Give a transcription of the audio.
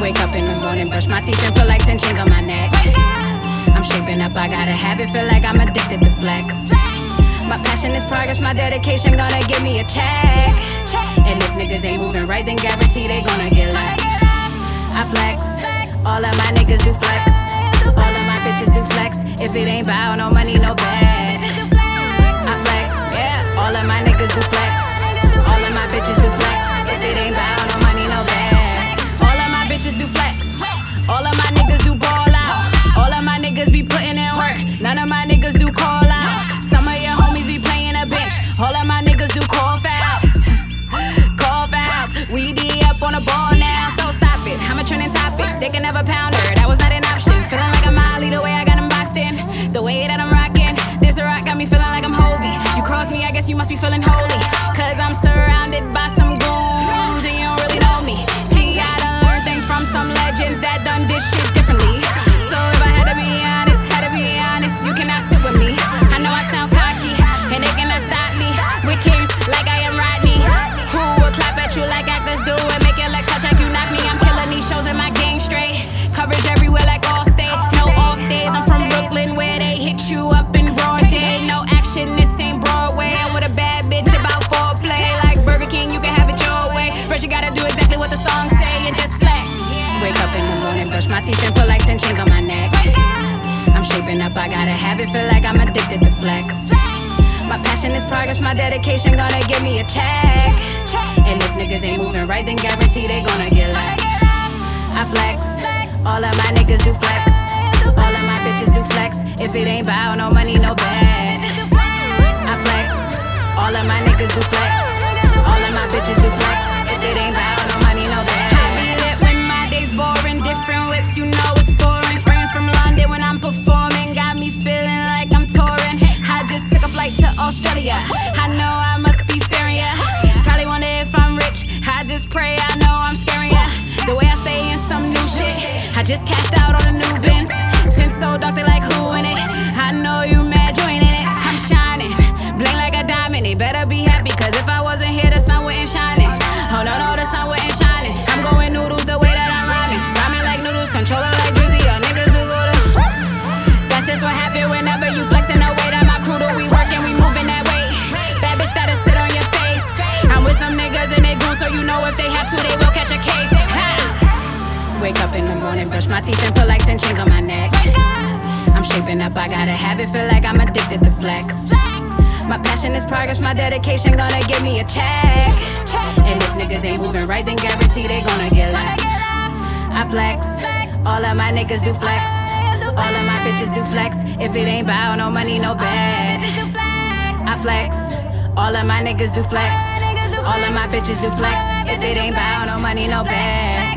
Wake up in the morning, brush my teeth and put like 10 chains on my neck. I'm shaping up, I got a habit, feel like I'm addicted to flex. My passion is progress, my dedication gonna give me a check. And if niggas ain't moving right, then guarantee they gonna get left. They can never pound the morning, brush my teeth and put like 10 chains on my neck. I'm shaping up, I got a habit, feel like I'm addicted to flex. My passion is progress, my dedication gonna give me a check. And if niggas ain't moving right, then guarantee they gonna get left. I flex, all of my niggas do flex. All of my bitches do flex. If it ain't bow, no money, no bed. I flex, all of my niggas do flex. I know I must be fearing ya. Probably wonder if I'm rich. I just pray I know I'm scaring ya. The way I stay in some new shit. I just cashed out on the new Benz. Ten so dark, they like who in it. I know you mad, you ain't in it. I'm shining, bling like a diamond. They better be happy, cause Wake up in the morning, brush my teeth and put like 10 chains on my neck. I'm shaping up, I got a habit, feel like I'm addicted to flex. My passion is progress, my dedication gonna give me a check. And if niggas ain't moving right, then guarantee they gonna get left. I flex, all of my niggas do flex. All of my bitches do flex. If it ain't bow, no money, no bed. I flex, all of my niggas do flex. All of my bitches do flex. If it ain't bow, no money, no bed.